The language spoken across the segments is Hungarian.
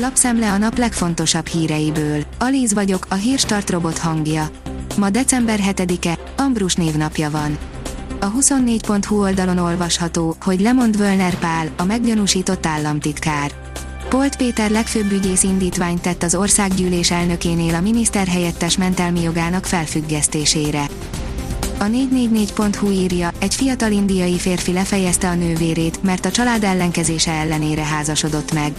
Lapszemle a nap legfontosabb híreiből. Alíz vagyok, a hírstart robot hangja. Ma december 7-e, Ambrus névnapja van. A 24.hu oldalon olvasható, hogy lemond Völner Pál, a meggyanúsított államtitkár. Polt Péter legfőbb ügyész indítványt tett az országgyűlés elnökénél a miniszterhelyettes mentelmi jogának felfüggesztésére. A 444.hu írja, egy fiatal indiai férfi lefejezte a nővérét, mert a család ellenkezése ellenére házasodott meg.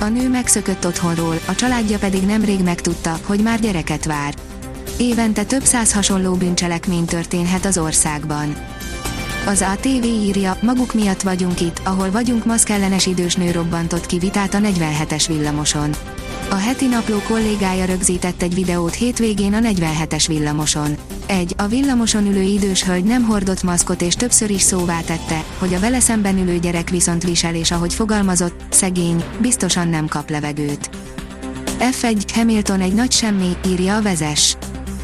A nő megszökött otthonról, a családja pedig nemrég megtudta, hogy már gyereket vár. Évente több száz hasonló bűncselekmény történhet az országban. Az ATV írja, maguk miatt vagyunk itt, ahol vagyunk maszkellenes idős nő robbantott ki vitát a 47-es villamoson. A heti napló kollégája rögzített egy videót hétvégén a 47-es villamoson. Egy, a villamoson ülő idős hölgy nem hordott maszkot és többször is szóvá tette, hogy a vele szemben ülő gyerek viszont visel és ahogy fogalmazott, szegény, biztosan nem kap levegőt. F1, Hamilton egy nagy semmi, írja a vezes.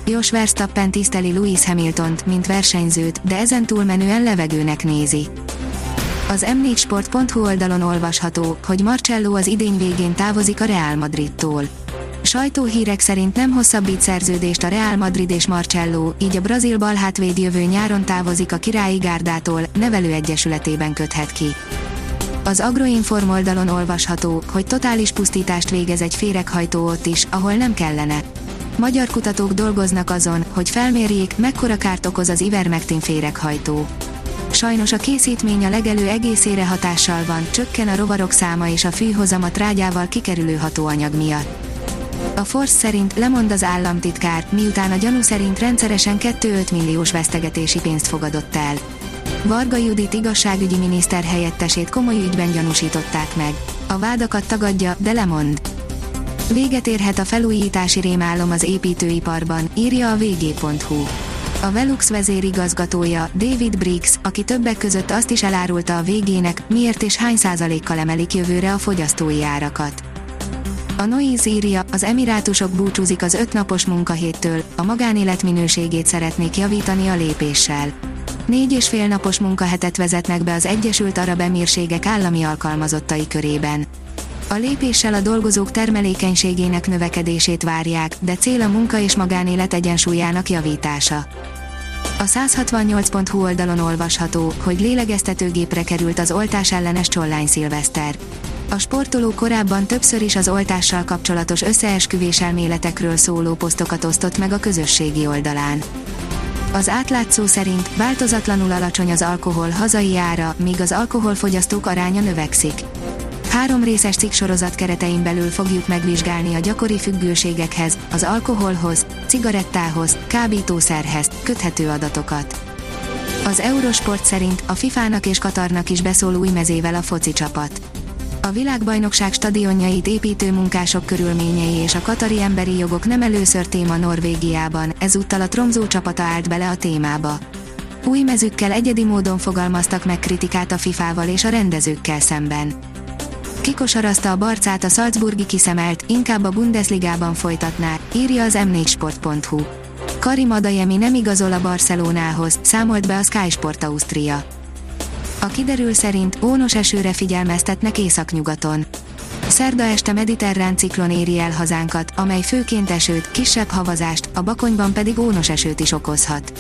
Jos Verstappen tiszteli Lewis Hamiltont, mint versenyzőt, de ezen túlmenően levegőnek nézi. Az m4sport.hu oldalon olvasható, hogy Marcello az idény végén távozik a Real Madridtól. Sajtóhírek szerint nem hosszabbít szerződést a Real Madrid és Marcello, így a brazil balhátvéd jövő nyáron távozik a királyi gárdától, nevelőegyesületében köthet ki. Az Agroinform oldalon olvasható, hogy totális pusztítást végez egy féreghajtó ott is, ahol nem kellene. Magyar kutatók dolgoznak azon, hogy felmérjék, mekkora kárt okoz az ivermectin féreghajtó. Sajnos a készítmény a legelő egészére hatással van, csökken a rovarok száma és a fűhozam a trágyával kikerülő hatóanyag miatt. A Force szerint lemond az államtitkár, miután a gyanú szerint rendszeresen 2-5 milliós vesztegetési pénzt fogadott el. Varga Judit igazságügyi miniszter helyettesét komoly ügyben gyanúsították meg. A vádakat tagadja, de lemond. Véget érhet a felújítási rémálom az építőiparban, írja a vg.hu. A Velux vezérigazgatója, David Briggs, aki többek között azt is elárulta a végének, miért és hány százalékkal emelik jövőre a fogyasztói árakat. A Noise írja, az emirátusok búcsúzik az ötnapos munkahéttől, a magánélet minőségét szeretnék javítani a lépéssel. Négy és fél napos munkahetet vezetnek be az Egyesült Arab Emírségek állami alkalmazottai körében. A lépéssel a dolgozók termelékenységének növekedését várják, de cél a munka és magánélet egyensúlyának javítása. A 168.hu oldalon olvasható, hogy lélegeztetőgépre került az oltás ellenes csollány szilveszter. A sportoló korábban többször is az oltással kapcsolatos összeesküvés elméletekről szóló posztokat osztott meg a közösségi oldalán. Az átlátszó szerint változatlanul alacsony az alkohol hazai ára, míg az alkoholfogyasztók aránya növekszik. Három részes cikksorozat keretein belül fogjuk megvizsgálni a gyakori függőségekhez, az alkoholhoz, cigarettához, kábítószerhez köthető adatokat. Az Eurosport szerint a FIFA-nak és Katarnak is beszól új mezével a foci csapat. A világbajnokság stadionjait építő munkások körülményei és a katari emberi jogok nem először téma Norvégiában, ezúttal a Tromzó csapata állt bele a témába. Új mezükkel egyedi módon fogalmaztak meg kritikát a FIFA-val és a rendezőkkel szemben kikosarazta a barcát a Salzburgi kiszemelt, inkább a Bundesligában folytatná, írja az m4sport.hu. Karim Adayemi nem igazol a Barcelonához, számolt be a Sky Sport Austria. A kiderül szerint ónos esőre figyelmeztetnek északnyugaton. Szerda este mediterrán ciklon éri el hazánkat, amely főként esőt, kisebb havazást, a bakonyban pedig ónos esőt is okozhat.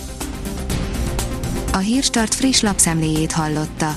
A Hírstart friss lapszemléjét hallotta.